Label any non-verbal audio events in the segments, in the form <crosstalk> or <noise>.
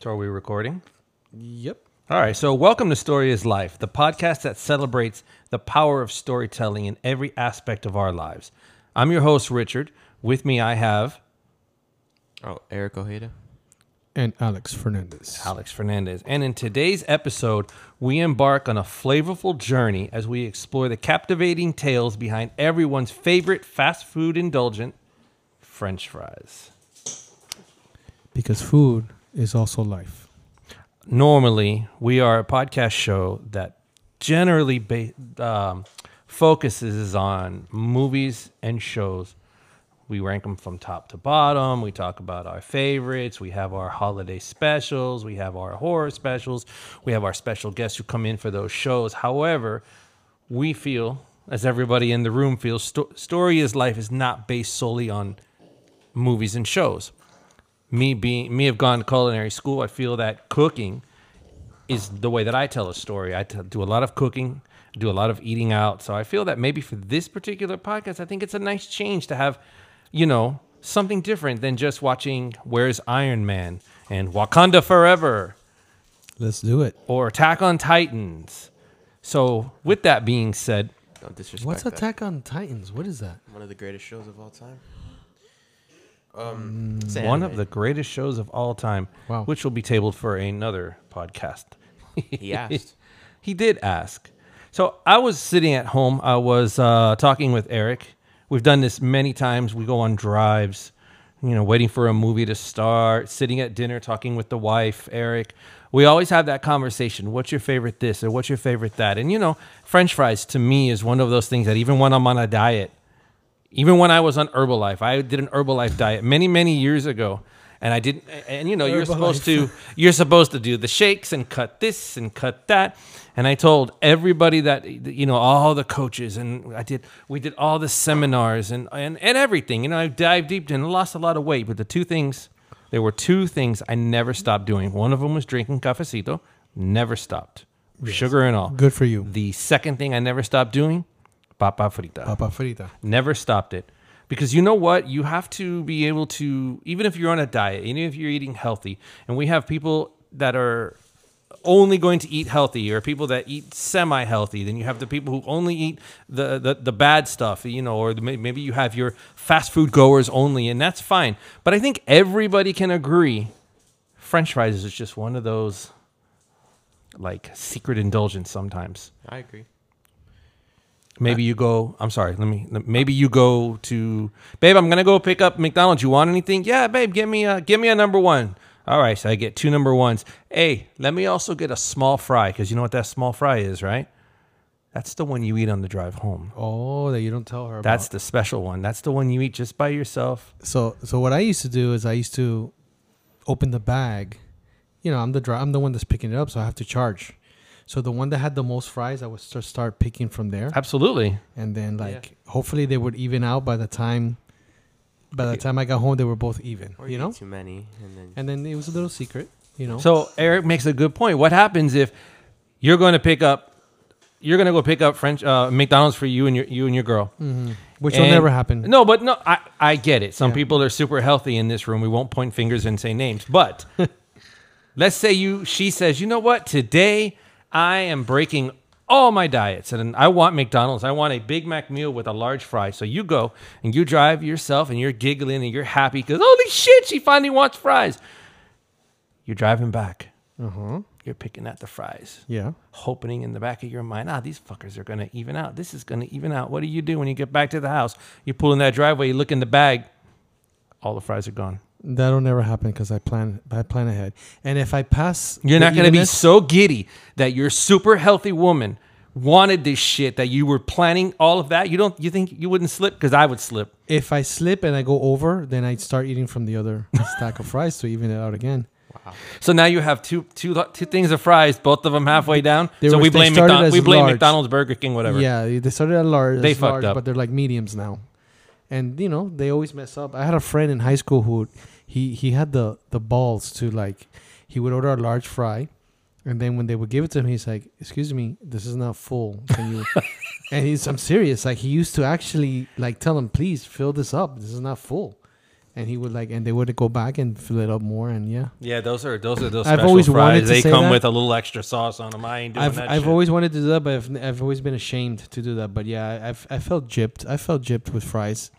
So are we recording? Yep. All right. So welcome to Story is Life, the podcast that celebrates the power of storytelling in every aspect of our lives. I'm your host, Richard. With me, I have Oh, Eric Ojeda. And Alex Fernandez. Alex Fernandez. And in today's episode, we embark on a flavorful journey as we explore the captivating tales behind everyone's favorite fast food indulgent, French fries. Because food is also life. normally we are a podcast show that generally ba- um, focuses on movies and shows. We rank them from top to bottom. We talk about our favorites. We have our holiday specials. We have our horror specials. We have our special guests who come in for those shows. However, we feel, as everybody in the room feels, sto- Story is Life is not based solely on movies and shows. Me being me have gone to culinary school, I feel that cooking is the way that I tell a story. I t- do a lot of cooking, do a lot of eating out. So I feel that maybe for this particular podcast, I think it's a nice change to have, you know, something different than just watching Where's Iron Man and Wakanda Forever Let's do it. or Attack on Titans. So with that being said, Don't disrespect What's that. Attack on Titans? What is that? One of the greatest shows of all time. Um, it's one of the greatest shows of all time, Wow. which will be tabled for another podcast. He asked. <laughs> he did ask. So I was sitting at home. I was uh, talking with Eric. We've done this many times. We go on drives, you know, waiting for a movie to start, sitting at dinner, talking with the wife, Eric. We always have that conversation. What's your favorite this or what's your favorite that? And, you know, French fries to me is one of those things that even when I'm on a diet, even when I was on Herbalife, I did an Herbalife diet many, many years ago. And I didn't, and you know, you're supposed to, <laughs> you're supposed to do the shakes and cut this and cut that. And I told everybody that, you know, all the coaches and I did, we did all the seminars and, and, and everything. You know, I dived deep and lost a lot of weight. But the two things, there were two things I never stopped doing. One of them was drinking cafecito, never stopped, sugar and all. Good for you. The second thing I never stopped doing, papa frita. Papa frita. Never stopped it. Because you know what? You have to be able to, even if you're on a diet, even if you're eating healthy, and we have people that are only going to eat healthy or people that eat semi healthy, then you have the people who only eat the, the, the bad stuff, you know, or the, maybe you have your fast food goers only, and that's fine. But I think everybody can agree French fries is just one of those like secret indulgence sometimes. I agree. Maybe you go. I'm sorry. Let me. Maybe you go to, babe. I'm gonna go pick up McDonald's. You want anything? Yeah, babe. Give me a give me a number one. All right. So I get two number ones. Hey, let me also get a small fry because you know what that small fry is, right? That's the one you eat on the drive home. Oh, that you don't tell her That's about. the special one. That's the one you eat just by yourself. So, so what I used to do is I used to open the bag. You know, I'm the dri- I'm the one that's picking it up, so I have to charge. So the one that had the most fries, I would start start picking from there, Absolutely. and then like hopefully they would even out by the time. By the time I got home, they were both even. Or you you know, too many, and then and then it was a little secret. You know. So Eric makes a good point. What happens if you're going to pick up, you're going to go pick up French uh, McDonald's for you and your you and your girl. which will never happen. No, but no, I, I get it. Some Yeah. people are super healthy in this room. We won't point fingers and say names. But <laughs> let's say you she says, you know what? Today I am breaking all my diets and I want McDonald's. I want a Big Mac meal with a large fry. So you go and you drive yourself and you're giggling and you're happy because holy shit, she finally wants fries. You're driving back. Uh huh. You're picking at the fries Yeah. hoping in the back of your mind, ah, these fuckers are gonna even out. This is gonna even out. What do you do when you get back to the house? You pull in that driveway, you look in the bag, all the fries are gone. That'll never happen because I plan. I plan ahead. And if I pass, You're not gonna be so giddy that your super healthy woman wanted this shit that you were planning all of that. You don't. You think you wouldn't slip? Because I would slip. If I slip and I go over, then I start eating from the other <laughs> stack of fries to even it out again. Wow. So now you have two two two things of fries, both of them halfway down. They so were- we blame McDonald's. We blame large. McDonald's, Burger King, whatever. Yeah, they started at large, They as fucked large, up. but they're like mediums now. And you know they always mess up. I had a friend in high school who he he had the the balls to like he would order a large fry, and then when they would give it to him, he's like, "Excuse me, this is not full. Can you?" <laughs> and he's I'm serious. Like he used to actually like tell him, "Please fill this up. This is not full." and he would like, and they would go back and fill it up more, and yeah. Yeah, those are those are those I've special always wanted fries. to They come that. with a little extra sauce on them. I ain't doing I've that I've shit. always wanted to do that, but I've, I've always been ashamed to do that. But yeah, I've I felt gypped. I felt gypped with fries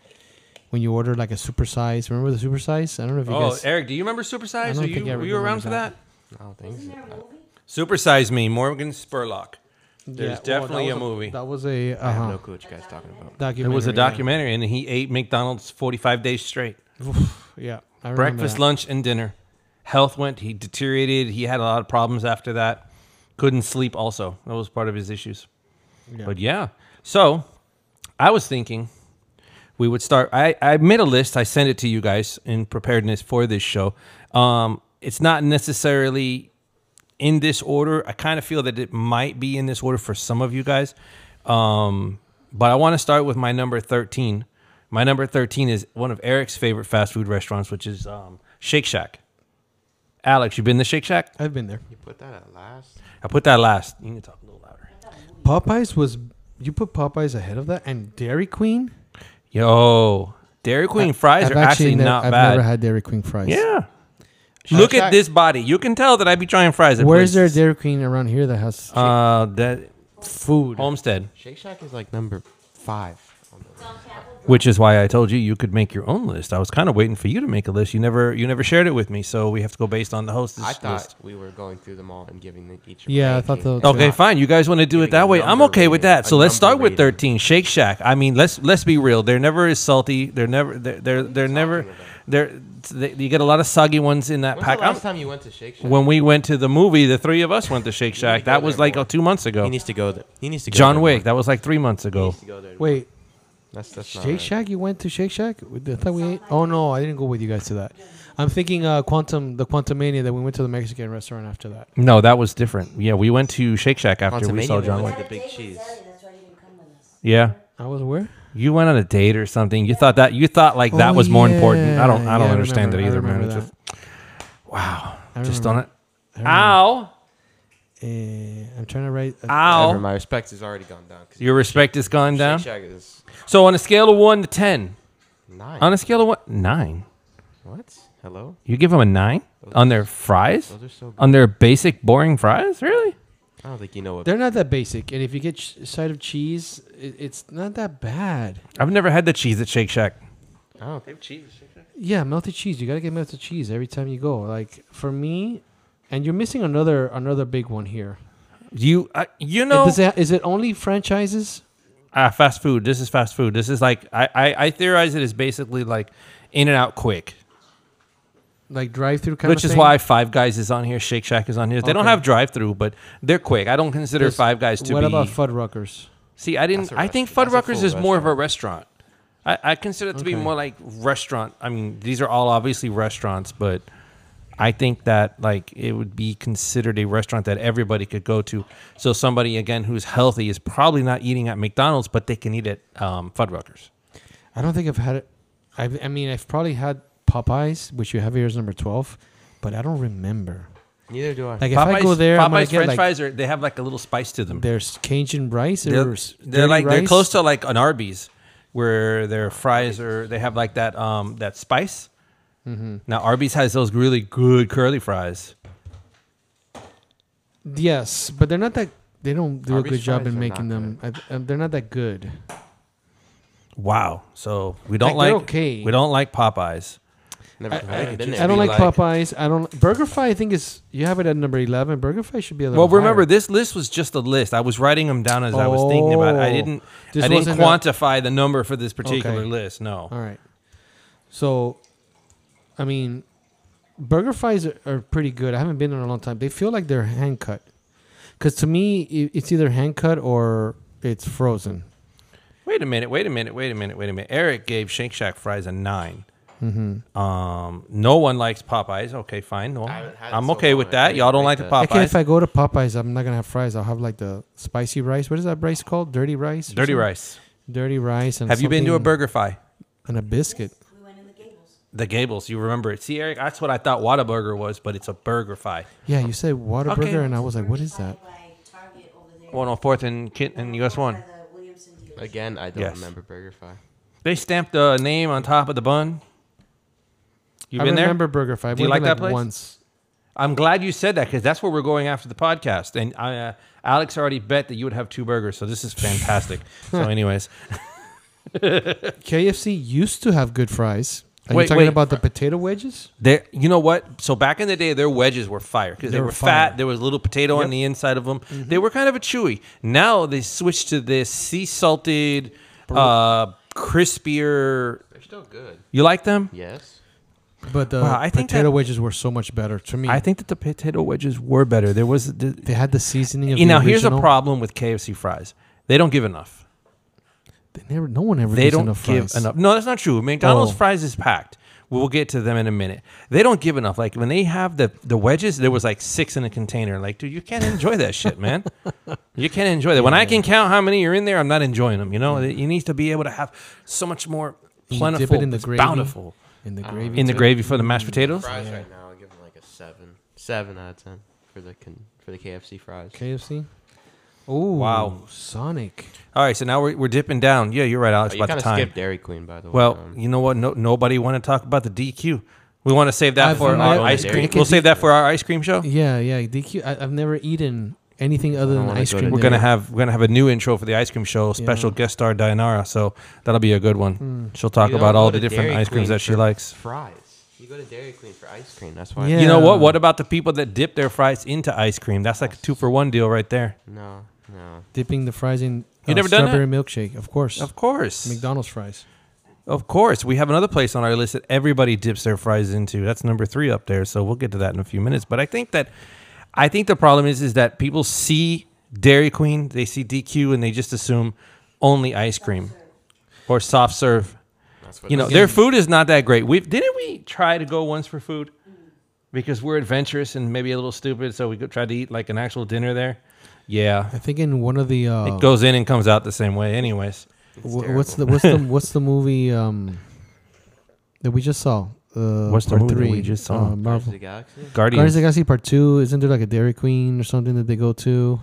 when you order like a super size. Remember the super size? I don't know if you Oh, guys. Eric, do you remember Super I don't Are think you I were you around for that. that? I don't think so. Super Size Me, Morgan Spurlock. There's well, definitely that a was movie. That was a I have uh-huh, no clue what you guys talking about. It documentary. was a yeah. documentary, and he ate McDonald's 45 days straight. Yeah, I remember Breakfast, that. lunch, and dinner. Health went. He deteriorated. He had a lot of problems after that. Couldn't sleep. Also, that was part of his issues. Yeah. But yeah, so I was thinking we would start. I, I made a list. I sent it to you guys in preparedness for this show. Um, it's not necessarily in this order. I kind of feel that it might be in this order for some of you guys. Um, but I want to start with my number 13. My number 13 is one of Eric's favorite fast food restaurants, which is um, Shake Shack. Alex, you've been to Shake Shack? I've been there. You put that at last? I put that last. You need to talk a little louder. Popeyes was you put Popeyes ahead of that, and Dairy Queen. Yo, Dairy Queen fries I've are actually ne- not I've bad. never had Dairy Queen fries. yeah. Shake Look at Shack- this body. You can tell that I be trying fries. At Where's there a places. Dairy Queen around here that has Uh, that food? Homestead, Shake Shack is like number five. On the which is why I told you you could make your own list. I was kind of waiting for you to make a list. You never, you never shared it with me, so we have to go based on the hostess I thought list. we were going through them all and giving them each. Yeah, I thought ranking. the- Okay, fine. You guys want to do it Giving that way? I'm number okay with rating, that. a So let's start number with rating. 13. Shake Shack. I mean, let's let's be real. They're never as salty. They're never they're they're, they're never about? they're they, you get a lot of soggy ones in that When's pack. the I'm- last time you went to Shake Shack? when we went to the movie, the three of us went to Shake Shack. to That was like more. uh, two months ago. he needs to go there. He needs to go John there Wick. more. That was like three months He ago. needs to go there. Wait, that's that's not Shake right. Shack? You went to Shake Shack? I thought we ate. Oh no, I didn't go with you guys to that. I'm thinking uh, Quantum, the Quantumania that we went to the Mexican restaurant after that. No, that was different. Yeah, we went to Shake Shack after we saw John was Wick. the big cheese. That's why you didn't come with us. Yeah, I was where? you went on a date or something. You thought that you thought like that Oh, was more important. I don't. I don't yeah, understand remember- it either, man. just wow. I Just on it. I remember. Ow! Eh, I'm trying to write. uh, Ow! However, my respect has already gone down. 'cause Your respect has gone Shake down. Shack is So on a scale of one to ten, nine. on a scale of what nine, what? Hello? you give them a nine on their fries, Those are so good. on their basic boring fries. Really? I don't think you know what. They're not that basic, and if you get ch- side of cheese, it, it's not that bad. I've never had the cheese at Shake Shack. I don't They have cheese at Shake Shack. Yeah, melted cheese. You gotta get melted cheese every time you go. Like for me, and you're missing another another big one here. You, uh, you know, is it, is it only franchises? Ah, fast food. This is fast food. This is like I, I, I theorize it is basically like in and out quick, Like drive through kind of things. which of is why Five Guys is on here, Shake Shack is on here. They don't have drive through, but they're quick. I don't consider Does- Five Guys to What be. What about Fuddruckers? See, I didn't. That's a I think restaurant. Fuddruckers full is more of a restaurant. I, I consider it to be more like restaurant. I mean, these are all obviously restaurants, but I think that like it would be considered a restaurant that everybody could go to. So somebody again who's healthy is probably not eating at McDonald's, but they can eat at um, Fuddruckers. I don't think I've had it. I, I mean, I've probably had Popeyes, which you have here as number twelve, but I don't remember. Neither do I. Like if I go there, Popeyes I'm gonna get French like fries are they have like a little spice to them. there's Cajun rice. They're, or s- they're dirty like they're close to like an Arby's, where their fries are they have like that um that spice. Mm-hmm. Now Arby's has those really good curly fries. Yes, but they're not that. They don't do a good job fries in are making not them. I, um, they're not that good. Wow. So we don't Like, like, they're okay. we don't like Popeyes. Never I, I've I, been just- I don't like, like- Popeyes. I don't. BurgerFi, I think is you have it at number eleven. BurgerFi should be a little. Well, remember higher. this list was just a list. I was writing them down as I was thinking about it. I Oh. didn't This I didn't wasn't a- quantify the number for this particular Okay. list. No. All right. So, I mean, BurgerFi's are, are pretty good. I haven't been in a long time. They feel like they're hand cut. Because to me, i- it's either hand cut or it's frozen. Wait a minute. Wait a minute. Wait a minute. Wait a minute. Eric gave Shake Shack fries a 9 Mm-hmm. Um, no one likes Popeyes. Okay, fine. No, I haven't had it I'm so okay with that. Y'all don't rate like the Popeyes. Okay, if I go to Popeyes, I'm not gonna have fries. I'll have like the spicy rice. What is that rice called? Dirty rice. Dirty something? rice. Dirty rice. And Have you been to a BurgerFi? and a biscuit? We went in the Gables. You remember it? See, Eric, that's what I thought Whataburger was, but it's a Burger Fi. Yeah, you said Whataburger, Okay. and I was like, what is that? By Target. One on Fourth and Kit and US One. the Williamson dealership. Again, I don't Yes. remember BurgerFi. They stamped the name on top of the bun. You've I been there. remember Burger Five. Do you like there, that place? Once. I'm glad you said that because that's where we're going after the podcast. And I, uh, Alex already bet that you would have two burgers, so this is fantastic. so, <laughs> anyways, <laughs> KFC used to have good fries. Are Wait, you talking wait. about the potato wedges? There, you know what? So back in the day, their wedges were fire because they, They were, were fat. There was a little potato on the inside of them. They were kind of a chewy. Now they switched to this sea salted, uh, crispier. They're still good. You like them? Yes. But the Wow, I think potato that- wedges were so much better to me. I think that the potato wedges were better. There was, the, they had the seasoning of you the know, here's a problem with KFC fries. They don't give enough. They never. No one ever They gives don't enough give fries. enough. No, that's not true. McDonald's Oh. fries is packed. We'll get to them in a minute. They don't give enough. Like when they have the the wedges, there was like six in a container. Like, dude, you can't enjoy that shit, man. You can't enjoy that. When I can count how many are in there, I'm not enjoying them. You know, you need to be able to have so much more You dip plentiful, it in the it's gravy. bountiful in the Uh, gravy. in the too. gravy for the mashed potatoes. Fries Yeah. right now, I'll give them like a seven, seven out of ten for the con- for the KFC fries. KFC. Oh Wow. Sonic. All right, so now we're, we're dipping down. Yeah, you're right, Alex. Oh, you about kind the of time. skipped Dairy Queen, by the way. Well, um, you know what? No, nobody want to talk about the DQ. We want to save that I've- for I- our I- ice cream. We'll save that for our ice cream show. Yeah, yeah. DQ. I, I've never eaten anything other than wanna ice go to cream. We're there. gonna have we're gonna have a new intro for the ice cream show. Special Yeah. guest star Dianara, so that'll be a good one. Mm. She'll talk you about don't all go the to different Dairy ice creams Queen that she for likes. Fries. You go to Dairy Queen for ice cream. That's why. Yeah. You know what? What about the people that dip their fries into ice cream? That's like a two for one deal right there. No, no. dipping the fries in. You uh, never done strawberry milkshake, of course. Of course, McDonald's fries. of course. We have another place on our list that everybody dips their fries into. That's number three up there. So we'll get to that in a few minutes. But I think that I think the problem is is that people see Dairy Queen, they see DQ, and they just assume only ice cream or soft serve. You know their food is not that great. We didn't we try to go once for food because we're adventurous and maybe a little stupid, so we tried to eat like an actual dinner there. Yeah, I think in one of the. Uh, it goes in and comes out the same way. Anyways, it's wh- what's the what's the what's the movie um, that we just saw? Uh, What's the part movie that three, we just saw? Uh, Guardians of the Galaxy? Guardians Guardians. of the Galaxy Part Two. Isn't there like a Dairy Queen or something that they go to?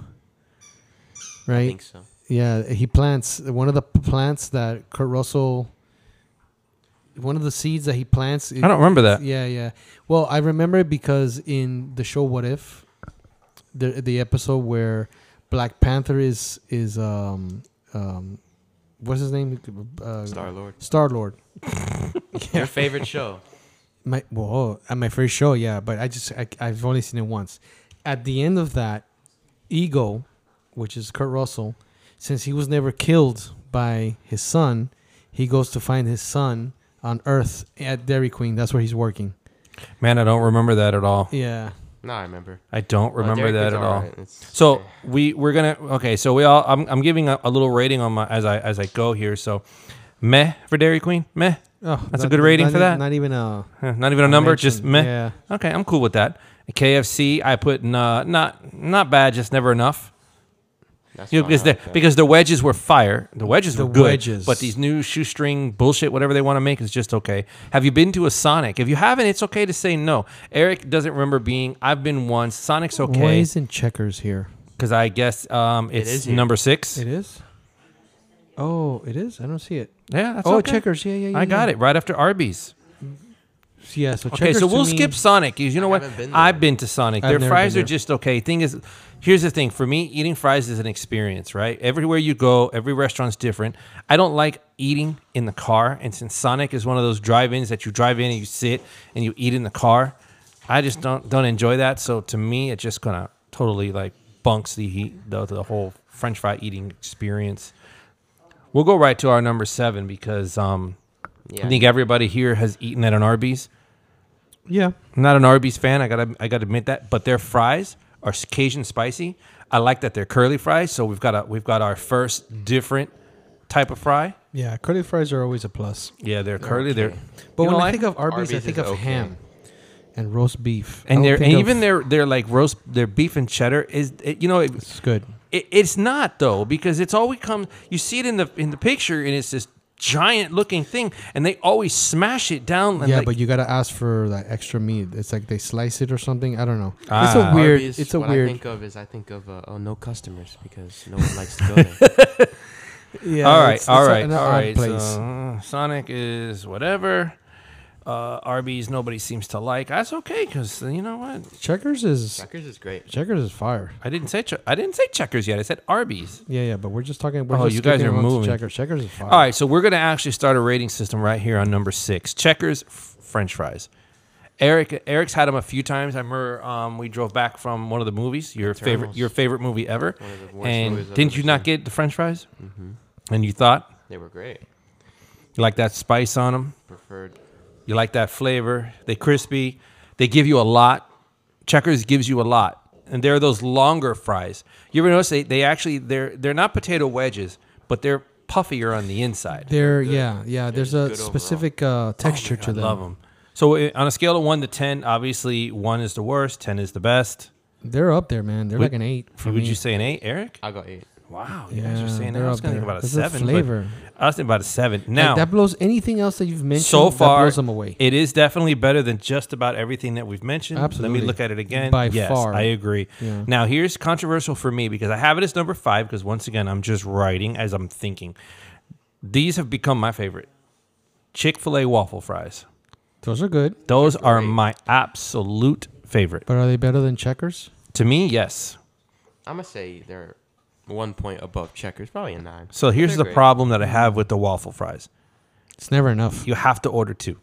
I Right. think so. Yeah, he plants one of the plants that Kurt Russell. One of the seeds that he plants. I don't remember that. Yeah, yeah. Well, I remember it because in the show What If, the the episode where Black Panther is is um um what's his name? Uh, Star Lord. Star Lord. <laughs> Your favorite show? My well, at my first show, yeah, but I just I, I've only seen it once. At the end of that, Ego, which is Kurt Russell, since he was never killed by his son, he goes to find his son on Earth at Dairy Queen. That's where he's working. Man, I don't remember that at all. Yeah. No, I remember. I don't Uh, remember Dairy that at all. alright. So okay. we we're gonna okay. So we all I'm I'm giving a, a little rating on my as I as I go here. So meh for Dairy Queen. Meh. Oh, That's a good rating not for e- that? Not even a, Not even a number. Just meh. Yeah. Okay, I'm cool with that. KFC, I put nah, not not bad, just never enough. That's You know, because the because the wedges were fire. The wedges The were good, wedges. but these new shoestring bullshit, whatever they want to make, is just okay. Have you been to a Sonic? If you haven't, it's okay to say no. Eric doesn't remember being. I've been once. Sonic's Why okay isn't checkers here? because I guess um, It it's number six. It is. Oh, it is. I don't see it. Yeah, that's oh, okay. checkers. Yeah, yeah, yeah. I got yeah. it right after Arby's. Yeah. So Okay, so we'll me- skip Sonic. 'cause You know I what? been there. I've been to Sonic. I've Their fries are just okay. Thing is, here's the thing. For me, eating fries is an experience, right? Everywhere you go, every restaurant's different. I don't like eating in the car, and since Sonic is one of those drive-ins that you drive in and you sit and you eat in the car, I just don't don't enjoy that. So to me, it just kind of totally like bunks the heat, the, the whole French fry eating experience. We'll go right to our number seven because um, Yeah. I think everybody here has eaten at an Arby's. Yeah. I'm not an Arby's fan. I gotta I gotta admit that. But their fries are Cajun spicy. I like that they're curly fries. So we've got a we've got our first different type of fry. Yeah. Curly fries are always a plus. Yeah, they're curly. They're But when don't I like think of Arby's, I think of okay. ham and roast beef. And they're think and of- even their their like roast their beef and cheddar is it, you know it, It's good. it, it's not though because it's always comes you see it in the in the picture and it's this giant looking thing and they always smash it down and yeah, like, but you gotta ask for that extra meat. It's like they slice it or something. I don't know. it's Ah. a weird. Arby's, it's a what weird. I think of is I think of uh, oh no customers because no one likes to go there. <laughs> <laughs> yeah. all right, it's- all it's right, an all odd right. place. So, uh, Sonic is whatever. Uh, Arby's nobody seems to like. That's okay because you know what? Checkers is Checkers is great. Checkers is fire. I didn't say che- I didn't say checkers yet. I said Arby's. Yeah, yeah, but we're just talking. We're Oh, just you guys skipping are on to moving. Checkers. Checkers is fire. All right, so we're gonna actually start a rating system right here on number six. Checkers, f- French fries. Eric, Eric's had them a few times. I remember um, we drove back from one of the movies. Your favorite, Eternals. your favorite movie ever. One of the worst movies And I've didn't ever you not get the French fries? hmm And you thought They were great. you like that spice on them? Preferred. You like that flavor? They crispy. They give you a lot. Checkers gives you a lot, and they're those longer fries. You ever notice they, they actually they're they're not potato wedges, but they're puffier on the inside. There, good. yeah, yeah. There's a specific uh, texture Oh my to God, them. Love them. So uh, on a scale of one to ten, obviously one is the worst, ten is the best. They're up there, man. They're Would- like an eight for Would me. you say an eight, Eric? I got eight. Wow, you yeah, guys are saying that. I was up going to there. think about a There's seven. but flavor. I was thinking about a seven. Like, Now, that blows anything else that you've mentioned. so that far, blows them away. it is definitely better than just about everything that we've mentioned. Absolutely. Let me look at it again. By yes, far. I agree. Yeah. Now, here's controversial for me because I have it as number five because once again, I'm just writing as I'm thinking. These have become my favorite. Chick fil A waffle fries. Those are good, Those are my absolute favorite. but are they better than Checkers? To me, yes. I'm gonna say they're one point above Checkers, probably a nine. So here's They're the great. problem that I have with the waffle fries. It's never enough. You have to order two.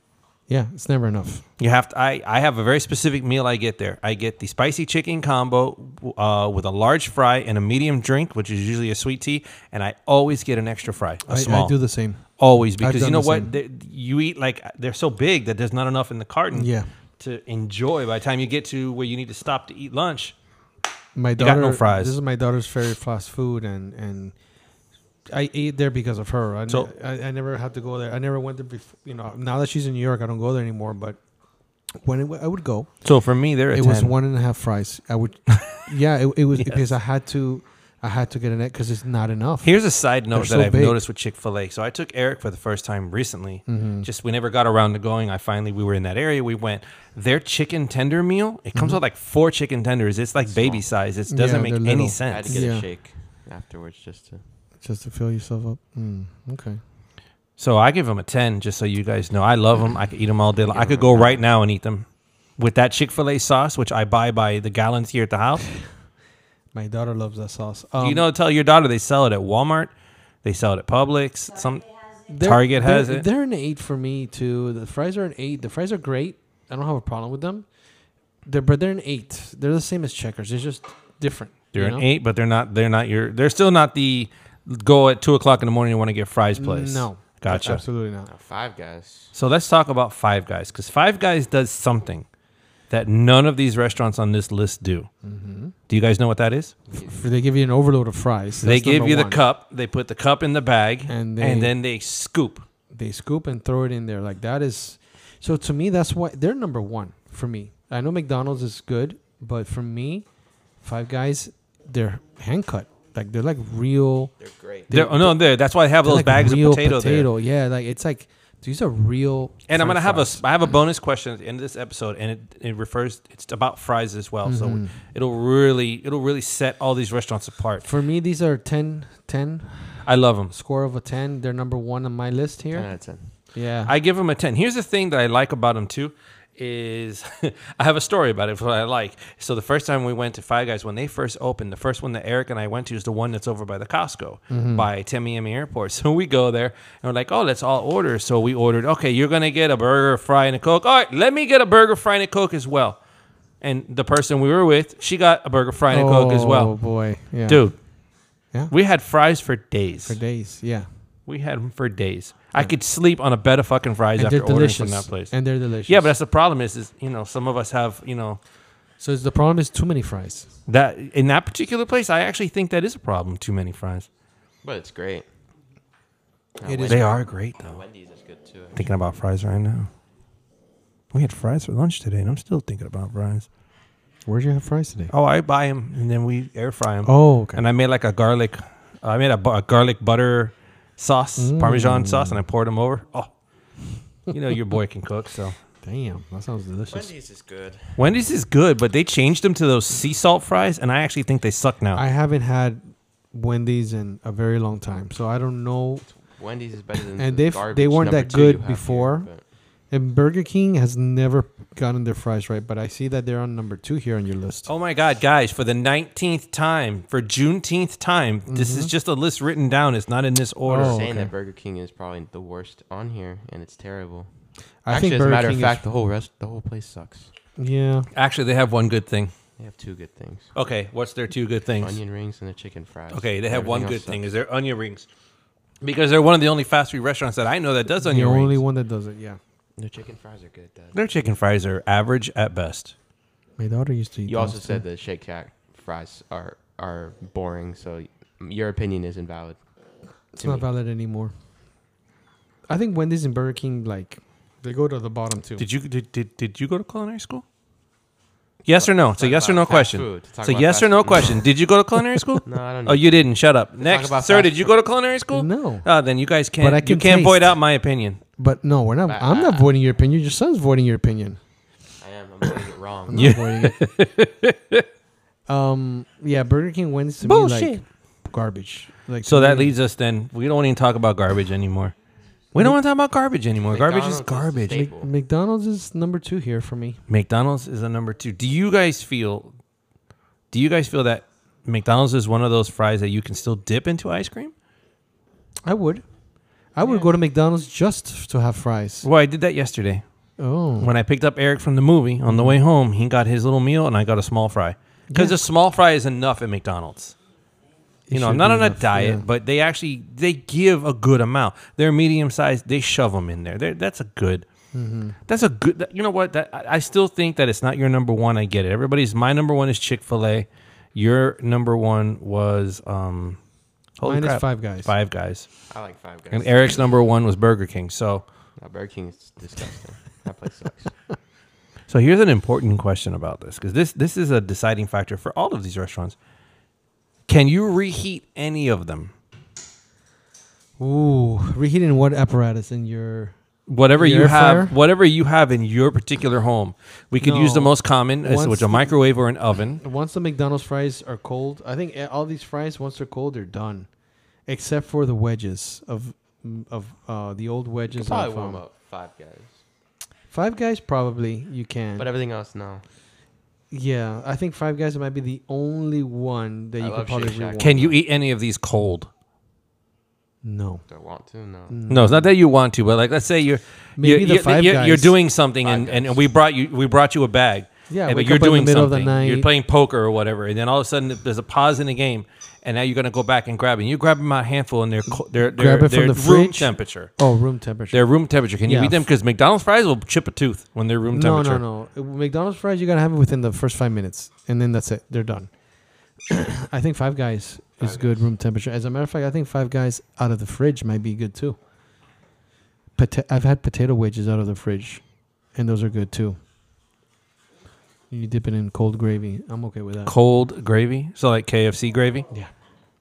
Yeah, it's never enough. You have to. I, I have a very specific meal I get there. I get the spicy chicken combo uh, with a large fry and a medium drink, which is usually a sweet tea, and I always get an extra fry, a I, small. I do the same. always because you done know the what? same. They, you eat like they're so big that there's not enough in the carton Yeah, to enjoy. By the time you get to where you need to stop to eat lunch, my got daughter. no fries. This is my daughter's favorite fast food, and and I ate there because of her. I, So- I, I never had to go there. I never went there before. You know, now that she's in New York, I don't go there anymore. But when it, I would go, so for me, they're a it was one and a half fries. I would, <laughs> yeah, it, it was Yes. because I had to, I had to get an egg because it's not enough. Here's a side note They're that so I've big. noticed with Chick Fil A. So I took Eric for the first time recently. Mhm. Just we never got around to going. I finally we were in that area. We went. Their chicken tender meal. It comes Mhm. with like four chicken tenders. It's like baby small. size. It doesn't Yeah, make they're any little. I had to get Yeah. a shake afterwards just to. just to fill yourself up. Mm, okay. So I give them a ten, just so you guys know. I love them. I could eat them all day long. I could go right now and eat them with that Chick Fil A sauce, which I buy by the gallons here at the house. My daughter loves that sauce. you Um, know, tell your daughter they sell it at Walmart. They sell it at Publix. Some Target has it. They're- Target they're- has it. They're an eight for me too. The fries are an eight. The fries are great. I don't have a problem with them. They're but they're an eight. They're the same as Checkers. It's just different. they're you an know? eight, but they're not. They're not your. They're still not the go at two o'clock in the morning You want to get fries place. No, Gotcha. Absolutely not. Now, five guys. So let's talk about Five Guys because Five Guys does something that none of these restaurants on this list do. Mm-hmm. Do you guys know what that is? They give you an overload of fries. they give you the one. cup. They put the cup in the bag, and and, then they scoop. they scoop and throw it in there. Like that is. So to me, that's why they're number one for me. I know McDonald's is good, but for me, Five Guys, they're hand cut. Like they're like real. They're great. They're, oh, no, there. That's why I have they're those like bags real of potato, there. potato. Yeah, like it's like these are real. And I'm gonna French have a I have a bonus question at the end of this episode, and it, it refers it's about fries as well. So Mhm. it'll really it'll really set all these restaurants apart. For me, these are 10, 10 I love them. score of a ten. They're number one on my list Ten here. out of ten. Yeah, I give them a ten. Here's the thing that I like about them too, is <laughs> I have a story about it. What I like. So the first time we went to Five Guys when they first opened, the first one that Eric and I went to is the one that's over by the Costco Mm-hmm. by Tamiami Airport. <laughs> So we go there and we're like, oh, let's all order. So we ordered. Okay, you're gonna get a burger, fry, and a coke. All right, let me get a burger, fry, and a coke as well. And the person we were with, she got a burger, fry, and a coke as well. Oh boy, yeah, Dude, Yeah. we had fries for days. for days. Yeah, We had them for days. I could sleep on a bed of fucking fries and after they're ordering delicious. from that place. And they're delicious. Yeah, but that's the problem. Is is you know some of us have you know so it's the problem is too many fries. that in that particular place. I actually think that is a problem. Too many fries. But it's great. It is They are great though. Wendy's is good too. Thinking about fries right now. We had fries for lunch today, and I'm still thinking about fries. Where'd you have fries today? Oh, I buy them and then we air fry them. Oh, okay. And I made like a garlic. I made a, bu- a garlic butter sauce, Mm. Parmesan sauce, and I poured them over. Oh, you know your boy can cook, so. Damn, that sounds delicious. Wendy's is good. Wendy's is good, but they changed them to those sea salt fries, and I actually think they suck now. I haven't had Wendy's in a very long time, so I don't know. Wendy's is better than And the they've- garbage they weren't that good have here, before. but- And Burger King has never gotten their fries right, but I see that they're on number two here on your list. Oh my God, guys! For the nineteenth time, for Juneteenth time, this is just a list written down. It's not in this order. Mm-hmm. Oh, saying okay. that Burger King is probably the worst on here, and it's terrible. I Actually, think as Burger a matter King of is- fact, the whole rest, the whole place sucks. yeah, Actually, they have one good thing. They have two good things: Okay, what's their two good things? onion rings and the chicken fries. Okay, they have Everything one else good thing. Is their onion rings? Because they're one of the only fast food restaurants that I know that does the onion rings. The only one that does it. Yeah, Their chicken fries are good, Dad. Their chicken fries are average at best. my daughter used to eat. You also those, said too. the Shake Shack fries are are boring, so your opinion is invalid. it's to not me. valid anymore. I think Wendy's and Burger King like they go to the bottom too. Did you did, did, did you go to culinary school? Yes or no? It's a yes or no question. food. Talk It's a yes or no question. Did you go to culinary <laughs> school? No, I don't. Know. Oh, you didn't. Shut up. Next, about sir. fast Did you go to culinary school? No. Oh, then you guys can't. But I you can can't void out my opinion. But no, we're not. I'm not uh, voiding your opinion. Your son's voiding your opinion. I am. I'm getting it wrong. I'm not voiding it. <laughs> um. Yeah, Burger King wins to me like Bullshit. garbage. Like So to that me- leads us then. We don't even talk about garbage anymore. We don't want to talk about garbage anymore. Garbage is McDonald's is the garbage. staple. McDonald's is number two here for me. McDonald's is a number two. Do you guys feel? Do you guys feel that McDonald's is one of those fries that you can still dip into ice cream? I would. I would go to McDonald's just to have fries. Well, I did that yesterday Oh, when I picked up Eric from the movie. On the way mm-hmm. home, he got his little meal, and I got a small fry because Yeah. a small fry is enough at McDonald's. It You know, I'm not be on a diet, yeah. but they actually they give a good amount. They're medium sized. They shove them in there. They're, that's a good. Mm-hmm. That's a good. You know what? That I I still think that it's not your number one. I get it. Everybody's my number one is Chick Fil A. Your number one was um. Holy Mine is crap, Five Guys. Five guys. I like Five Guys. And Eric's number one was Burger King. So No, Burger King is disgusting. that place sucks. <laughs> <laughs> so here's an important question about this because this this is a deciding factor for all of these restaurants. Can you reheat any of them? Ooh, reheating what apparatus in your? whatever Your you have, fryer? whatever you have in your particular home. We could use the most common, as Once which a the- microwave or an oven. Once the McDonald's fries are cold, I think eh, all these fries once they're cold, they're done, except for the wedges of of uh, the old wedges. Probably of, warm um, up Five Guys, Five Guys probably you can. but everything else no. Yeah, I think Five Guys might be the only one that I you could love probably Shake Shack. rewarm. Can you eat any of these cold? No. Do I want to? No. No, it's not that you want to, but like let's say you're Maybe you're, the you're, Five you're, you're doing something Five and, and we brought you we brought you a bag. Yeah, and, but wake you're up in the doing middle of the something. You're night. playing poker or whatever, and then all of a sudden there's a pause in the game, and now you're gonna go back and grab it. And you grab them a handful, and they're co- they're, they're, Grab it from they're the room fridge? temperature. Oh, room temperature. They're room temperature. Can you Yeah. eat them? Because McDonald's fries will chip a tooth when they're room no, temperature. no, no. McDonald's fries you gotta have it within the first five minutes, and then that's it. They're done. <clears throat> I think Five Guys is good room temperature. As a matter of fact, I think Five Guys out of the fridge might be good too. Pota- I've had potato wedges out of the fridge, and those are good too. You dip it in cold gravy. I'm okay with that. Cold gravy, so like KFC gravy. Yeah.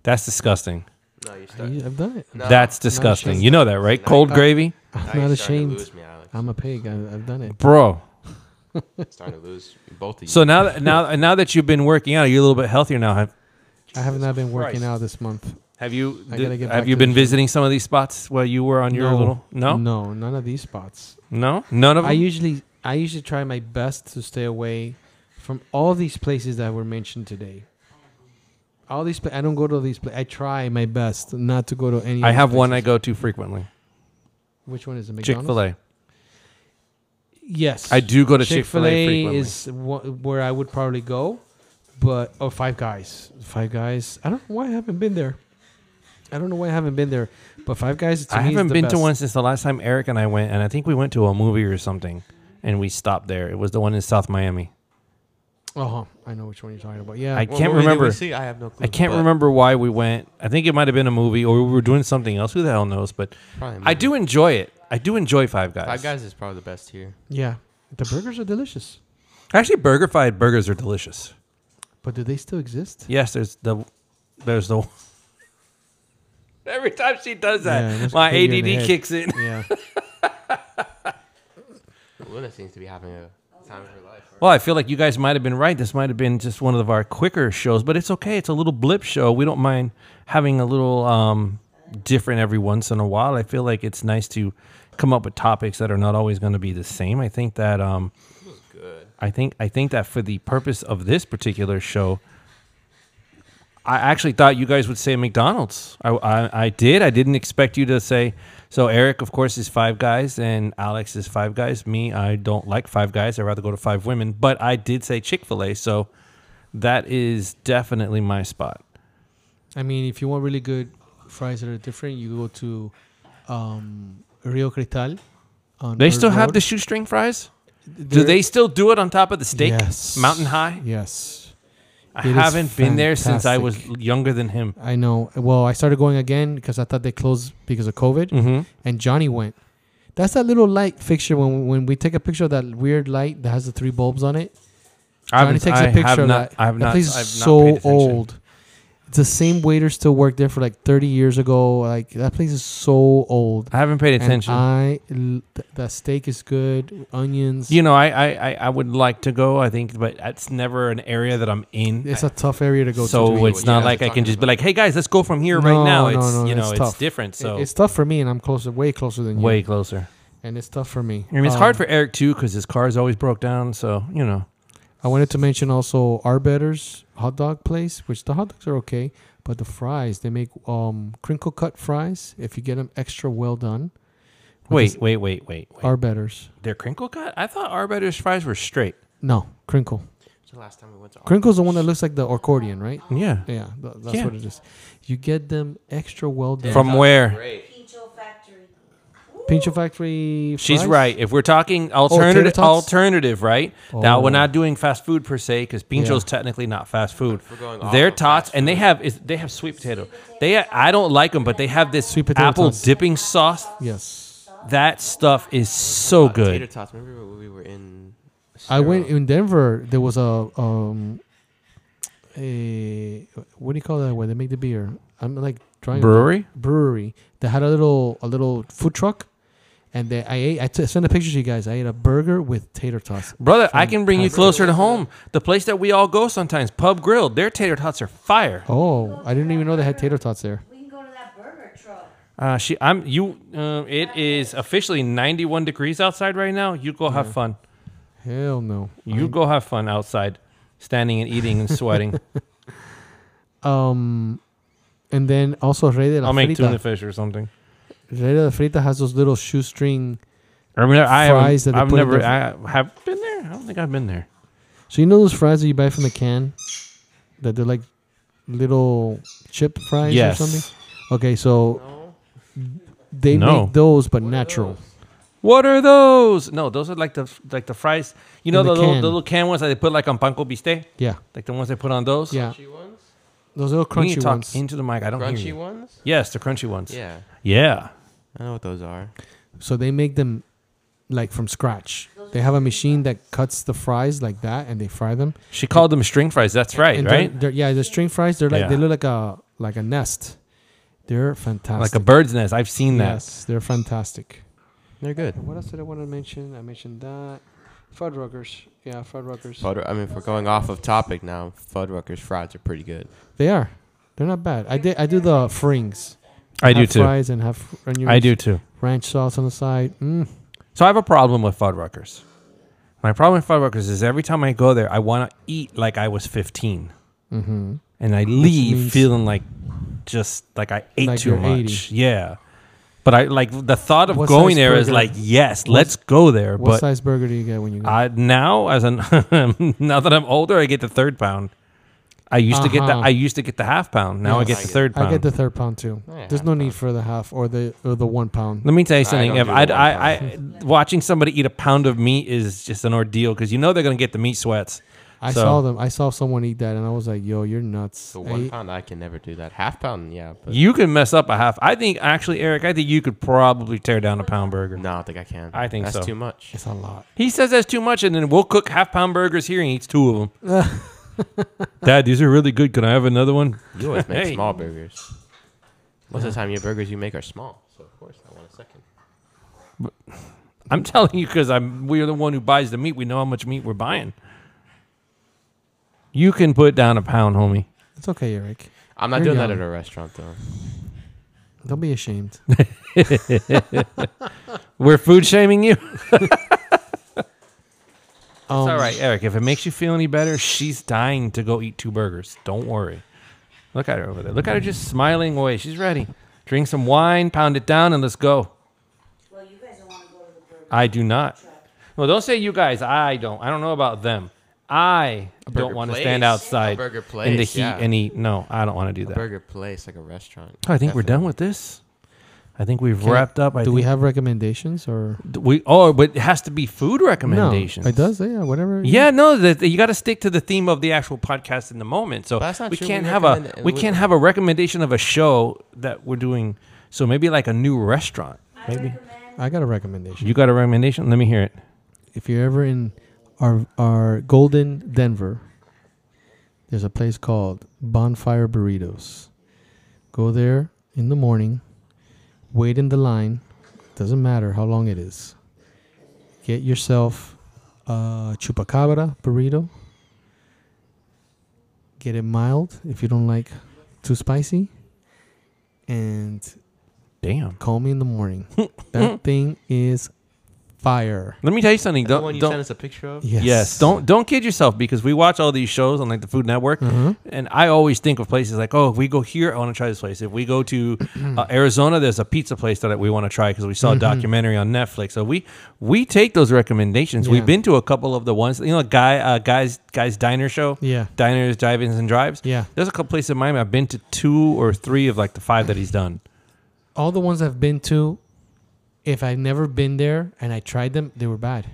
That's disgusting. No, you I, start. have done it. No, That's disgusting. You know that, right? No, Cold gravy, I'm you're not starting to ashamed. lose me, Alex. I'm a pig. I, I've done it. bro. <laughs> <laughs> starting to lose both of you. So now, that, now, now that you've been working out, you're a little bit healthier now. Have I have not been working Christ. out this month. have you? I gotta get have you to the been gym. visiting some of these spots while you were on your little? No, No, none of these spots. no, none of them. I usually I usually try my best to stay away from all these places that were mentioned today. All these pla- I don't go to these places. I try my best not to go to any. I have one I go to frequently. Which one is it? Chick Fil A. Yes, I do go to Chick Fil A frequently. is wh- where I would probably go, but or Five Guys. Five Guys. I don't know why I haven't been there. I don't know why I haven't been there, but Five Guys. To I haven't been to one since the last time Eric and I went, and I think we went to a movie or something, and we stopped there. It was the one in South Miami. Uh huh. I know which one you're talking about. Yeah. I What can't movie did we remember. see? I have no clue. I can't but remember why we went. I think it might have been a movie, or we were doing something else. Who the hell knows? But probably a I movie. do enjoy it. I do enjoy Five Guys. Five Guys is probably the best here. yeah. The burgers are delicious, Actually, BurgerFi burgers are delicious. but do they still exist? Yes, there's the there's the. <laughs> Every time she does Yeah, that, that's my kick you in the ADD head. kicks in. Yeah. <laughs> Luna seems to be having a time of her life. Well, I feel like you guys might have been right. This might have been just one of our quicker shows, but it's okay. It's a little blip show. We don't mind having a little um, different every once in a while. I feel like it's nice to come up with topics that are not always going to be the same. I think that um, Good. I think I think that for the purpose of this particular show, I actually thought you guys would say McDonald's. I, I, I did. I didn't expect you to say. So Eric, of course, is Five Guys, and Alex is Five Guys. Me, I don't like Five Guys. I'd rather go to Five Women. But I did say Chick Fil A, so that is definitely my spot. I mean, if you want really good fries that are different, you go to um, Rio Cristal. On They Bird still have the shoestring fries. Do They're- they still do it on top of the steak, Yes. mountain high? Yes. I It haven't been there since I was younger than him. I know. Well, I started going again because I thought they closed because of COVID, Mm-hmm. and Johnny went. That's that little light fixture when when we take a picture of that weird light that has the three bulbs on it. Johnny takes a picture of not, that. I have that not. place is so old. It's the same waiter still worked there for like 30 years ago. Like that place is so old. I haven't paid attention. I l- th- that steak is good. Onions. you know, I, I, I, I would like to go. I think, but it's never an area that I'm in. it's a tough area to go so to. to it's not like I can talking just be like, "Hey guys, let's go from here No, right now." no, It's no, you know, it's it's, tough. different. It- So it's tough for me, and I'm closer, way closer than you. way closer. and it's tough for me. I mean, it's Um, hard for Eric too because his car's always broke down. So you know, I wanted to mention also Arbetter's hot dog place, which the hot dogs are okay, but the fries they make um crinkle cut fries. If you get them extra well done. wait, wait, wait, wait, wait. Arbetter's. They're crinkle cut. I thought Arbetter's fries were straight. No, crinkle. So last time we went to Crinkle's the one that looks like the accordion, right? Yeah. Yeah, th- that's Yeah. what it is. You get them extra well done. From where? Great. Pincho Factory. Pincho Factory. She's fries? right. If we're talking alternative, tots? alternative, right? Now we're Oh. not doing fast food per se because Pincho's Yeah. technically not fast food. If we're going off Their of tots, and they have is they have sweet potato. They I don't like them, but they have this Sweet potato apple tots. dipping sauce. Yes. That stuff is so Uh, Tater good. tots. Remember when we were in? I went in Denver. There was a um, a what do you call that? Where they make the beer? I'm like trying Brewery. brewery. They had a little a little food truck, and they I ate. I t- sent a picture to you guys. I ate a burger with tater tots. Brother, I can bring you closer to home. The place that we all go sometimes, Pub Grill. Their tater tots are fire. Oh, I didn't even know they had tater tots there. We can go to that burger truck. Uh, she, I'm you. Uh, it is officially 91 degrees outside right now. You go have fun. Hell no. You go have fun outside, standing and eating and sweating. <laughs> Um, and then also Rey de la I'll make Frita. tuna fish or something. Rey de la Frita has those little shoestring. I mean, I Fries that they I've put in never, their- I have been there. I don't think I've been there. So you know those fries that you buy from the can, that they're like little chip fries Yes. or something. Okay, so they No. make those, but natural. What are those? No, those are like the like the fries. You know In the, the little, can. the little can ones that they put like on pan con bistec, Yeah, like the ones they put on those. Yeah. Crunchy ones. those little You need crunchy to talk ones. into the mic. I don't hear Crunchy you. ones. Yes, the crunchy ones. Yeah, Yeah. I know what those are. So they make them like from scratch. They have a machine that cuts the fries like that, and they fry them. She called them string fries. That's right, And they're- right? They're, yeah, the string fries. They're like they Yeah. look like a like a nest. They're fantastic. Like a bird's nest. I've seen that. Yes, they're fantastic. They're good. What else did I want to mention? I mentioned that. Fuddruckers. Yeah, Fuddruckers. Fud, I mean, if we're going off of topic now, Fuddruckers fries are pretty good. They are. They're not bad. I did. I do the frings. I do Have too. Fries and have onions, I do too. ranch sauce on the side. Mm. So I have a problem with Fuddruckers. My problem with Fuddruckers is every time I go there, I want to eat like I was 15. Mm-hmm. And I leave means- feeling like just like I ate Like too you're much. 80. Yeah. But I like the thought of What going size there is burger? like, yes, What- let's go there. What but size burger do you get when you go? I, now, as an <laughs> now that I'm older, I get the third pound. I used to get the Uh-huh. I used to get the half pound. Now I Yes. get I the get- third pound. I get the third pound too. Yeah, There's no half need for the half or the or the one pound. Let me tell you something. don't If do I, the I, one I, watching somebody eat a pound of meat is just an ordeal because you know they're gonna get the meat sweats. I So- saw them. I saw someone eat that, and I was like, "Yo, you're nuts." So I one ate- pound, I can never do that. Half pound, yeah. But You can mess up a half. I think actually, Eric, I think you could probably tear down a pound burger. no, I think I can. I think that's so. too much. It's a lot. He says that's too much, and then we'll cook half pound burgers here and he eats two of them. <laughs> Dad, these are really good. Can I have another one? You always make Hey. small burgers. Most of the time, your burgers you make are small. So of course, I want a second. I'm telling you because I'm. We're the one who buys the meat. We know how much meat we're buying. You can put down a pound, homie. It's okay, Eric. I'm not You're doing that at a restaurant though. Don't be ashamed. <laughs> We're food shaming you. <laughs> Um, It's all right, Eric. If it makes you feel any better, she's dying to go eat two burgers. Don't worry. Look at her over there. Look at her just smiling away. She's ready. Drink some wine, pound it down, and let's go. Well, you guys don't want to go to the burger I do not. Well, don't say you guys. I don't. I don't know about them. I don't want to stand outside burger in the heat yeah. and eat. No, I don't want to do that. Burger place, like a restaurant. Oh, I think we're done with this. I think we've Can- wrapped up. I Do we have recommendations or Do we? Oh, but it has to be food recommendations. No, it does. Yeah, whatever. Yeah, no, that you got to stick to the theme of the actual podcast in the moment. So that's not we true. can't We have a we we- can't have a recommendation of a show that we're doing. So maybe like a new restaurant. I Maybe recommend I got a recommendation. you got a recommendation? Let me hear it. if you're ever in our our Golden Denver, there's a place called Bonfire Burritos. Go there in the morning, wait in the line. Doesn't matter how long it is. Get yourself a chupacabra burrito. Get it mild if you don't like too spicy. And Damn. call me in the morning. <laughs> that thing is fire. Let me tell you something. Don't, one you don't sent us a picture of. Yes. yes. Don't don't kid yourself because we watch all these shows on like the Food Network, Uh-huh. and I always think of places like, oh, if we go here, I want to try this place. If we go to <clears throat> uh, Arizona, there's a pizza place that we want to try because we saw a Mhm. documentary on Netflix. So we we take those recommendations. Yeah. We've been to a couple of the ones, you know, guy uh, guys guys diner show, Yeah. diners, drive-ins, and drives. Yeah. There's a couple places in Miami. I've been to two or three of like the five that he's done. All the ones I've been to, if I've never been there and I tried them, they were bad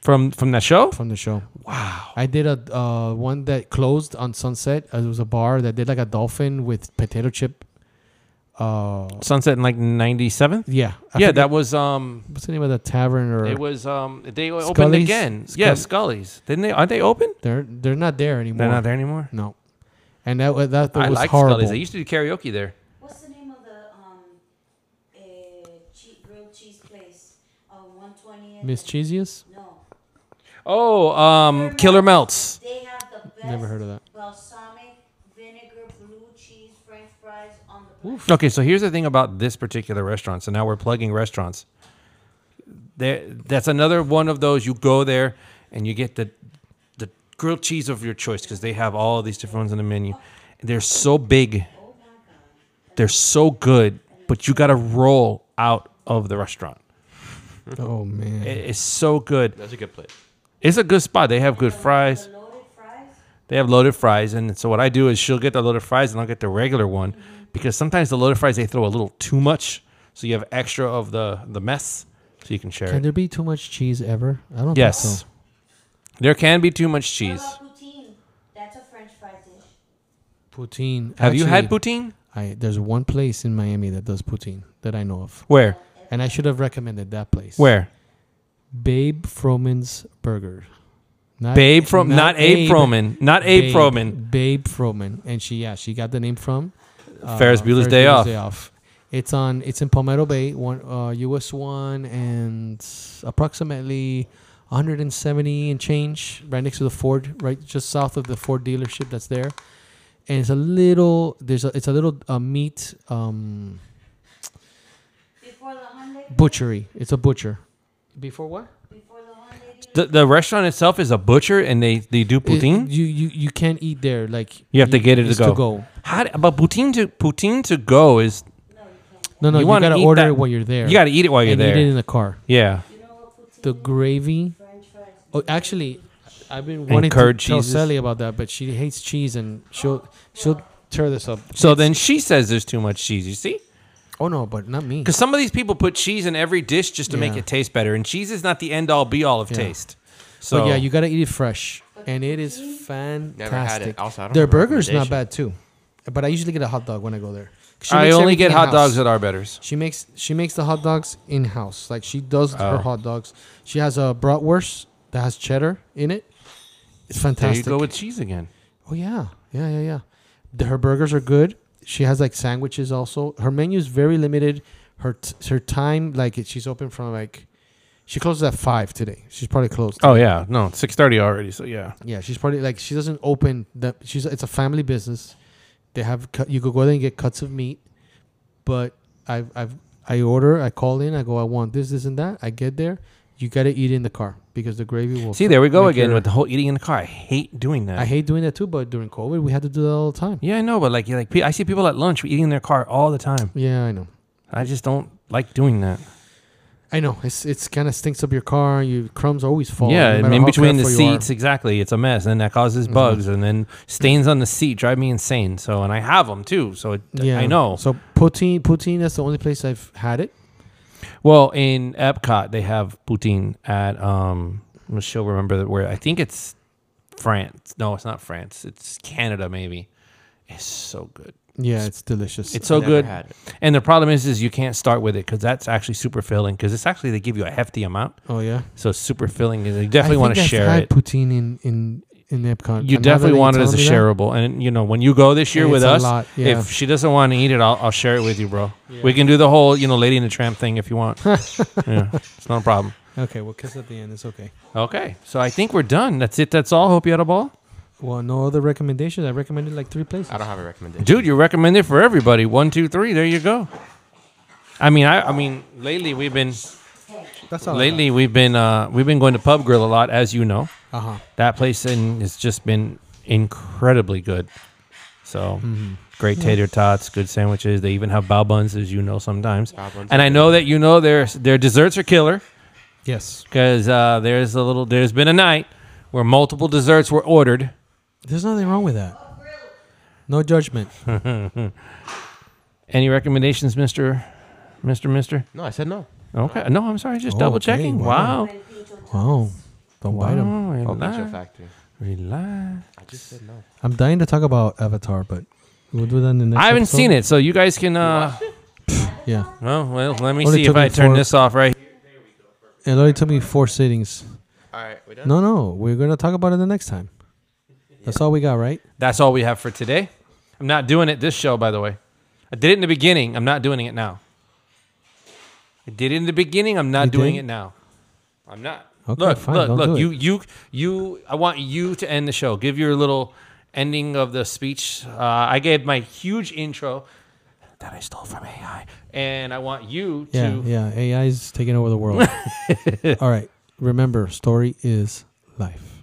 From from that show? from the show. Wow. I did a uh, one that closed on Sunset. Uh, it was a bar that did like a dolphin with potato chip. Uh, Sunset in like '97. yeah. I Yeah, that was um What's the name of the tavern? Or it was um they opened Scully's? again. Yeah, Scully's. Didn't they? Aren't they open? they're they're not there anymore. They're not there anymore. No. And that that, that I was like horrible. Scully's. I used to do karaoke there. What's the name of the um, uh, che- grilled cheese place on 120th? Miss Cheesiest? No, Oh, um, Killer Melts. they have the best Never heard of that. balsamic vinegar blue cheese French fries on the planet. Okay, so here's the thing about this particular restaurant. So now we're plugging restaurants. There, that's another one of those. You go there and you get the the grilled cheese of your choice because they have all these different ones on the menu. They're so big, they're so good, but you got to roll out of the restaurant. Oh man. It- It's so good. That's a good place. It's a good spot. They have good fries. The loaded fries. They have loaded fries, and so what I do is she'll get the loaded fries, and I'll get the regular one, mm-hmm. because sometimes the loaded fries they throw a little too much, so you have extra of the the mess, so you can share Can it. there be too much cheese ever? I don't think Yes, so. there can be too much cheese. Poutine? That's a French fry dish. Poutine. Have you had poutine? I there's one place in Miami that does poutine that I know of, Where? And I should have recommended that place. Where? Babe Froman's Burger. Not, Babe from not, Abe Froman, not Abe, Froman. Babe Froman, and she yeah she got the name from uh, Ferris Bueller's Day Off. It's on it's in Palmetto Bay, one uh, US one, and approximately 170 and change, right next to the Ford, right just south of the Ford dealership that's there. And it's a little there's a it's a little uh, meat um, Before the Hyundai. Butchery. It's a butcher. Before what? The The, restaurant itself is a butcher, and they they do poutine. It- you you you can't eat there. Like You have to get it to it's go. How d- but poutine to poutine to go is No, no, You you, wanna gotta eat order that- it while you're there. you got to eat it while you're and there. eat it in the car. yeah. You know what The gravy. Oh, actually, I've been wanting to curd tell cheeses. Sally about that, but she hates cheese, and she'll she'll tear this up. So then she says there's too much cheese. You see? Oh no, but not me. Because some of these people put cheese in every dish just to make Yeah. it taste better, and cheese is not the end all be all of Yeah. taste. So But yeah, you gotta eat it fresh, and it is fantastic. Never had it. Also, I don't Their have a burger's not recommendation. bad too, but I usually get a hot dog when I go there. She I makes only get hot in-house. dogs at Arbetter's. She makes she makes the hot dogs in house. Like she does Oh. her hot dogs. She has a bratwurst that has cheddar in it. It's There fantastic. you go with cheese again. Oh yeah, yeah, yeah, yeah. The, her burgers are good. She has like sandwiches also. Her menu is very limited. Her t- her time like she's open from like she closes at five today. She's probably closed. Oh yeah, no, six thirty already. So yeah, Yeah, she's probably like she doesn't open the. She's it's a family business. They have cut, you could go there and get cuts of meat, but I've I've I order, I call in, I go, I want this, this, and that. I get there, you gotta eat in the car because the gravy will. See, there we go again your- with the whole eating in the car. I hate doing that. I hate doing that too, but during COVID, we had to do that all the time. Yeah, I know, but like, like I see people at lunch eating in their car all the time. Yeah, I know. I just don't like doing that. I know. It's it's kind of stinks up your car. You crumbs always fall. yeah, no in between the careful you are. seats, exactly. It's a mess, and that causes Mhm. bugs, and then stains on the seat drive me insane. So, and I have them too. So it, Yeah, I know. So poutine, poutine. That's the only place I've had it. Well, in Epcot, they have poutine at um. I'm sure remember where I think it's France. No, it's not France. It's Canada, maybe. It's so good. Yeah, it's delicious. It's so good. had it. And the problem is, is you can't start with it because that's actually super filling. Because it's actually they give you a hefty amount, oh yeah. so super filling. You definitely want to share had it. poutine in in in Epcot. You And now that definitely want it as a telling me that, shareable. And you know, when you go this year it's with us, lot, yeah. if she doesn't want to eat it, I'll, I'll share it with you, bro. Yeah. We can do the whole, you know, lady in the tramp thing if you want. <laughs> yeah, it's not a problem. okay, we'll kiss at the end. It's okay. Okay, so I think we're done. That's it. That's all. Hope you had a ball, Well, no other recommendations. I recommended like three places. I don't have a recommendation. dude. You recommended for everybody. One, two, three. There you go. I mean, I, I mean, lately we've been That's all. lately we've been uh we've been going to Pub Grill a lot, as you know. Uh huh. That place in has just been incredibly good. So Mm-hmm. great tater tots, good sandwiches. They even have bao buns, as you know sometimes. Bao buns And are I know that you know their their desserts are killer Yes. because uh, there's a little there's been a night where multiple desserts were ordered. There's nothing wrong with that. No judgment. <laughs> Any recommendations, Mister, Mister, Mister? No, I said no. Okay, no, I'm sorry, just Oh, double okay, checking. wow. Wow, When Pinto tells Wow. Don't bite 'em. Wow, Oh, Pizza relax, Factory. relax. I just said no. I'm dying to talk about Avatar, but we'll do that in the next. I haven't episode. seen it, so you guys can. Uh, <laughs> Yeah. well, well, let me Only see if took I me turn four- this off right. here. It only took me four sittings. All right, we done. No, no. We're gonna talk about it the next time. That's all we got, right? That's all we have for today. I'm not doing it this show, by the way. I did it in the beginning. I'm not doing it now. I did it in the beginning. I'm not You doing did? it now. I'm not. Okay, look, fine, look, don't look. do You, it. you, you. I want you to end the show. Give your little ending of the speech. Uh, I gave my huge intro that I stole from AI, and I want you Yeah, to. yeah. AI is taking over the world. <laughs> all right. Remember, story is life.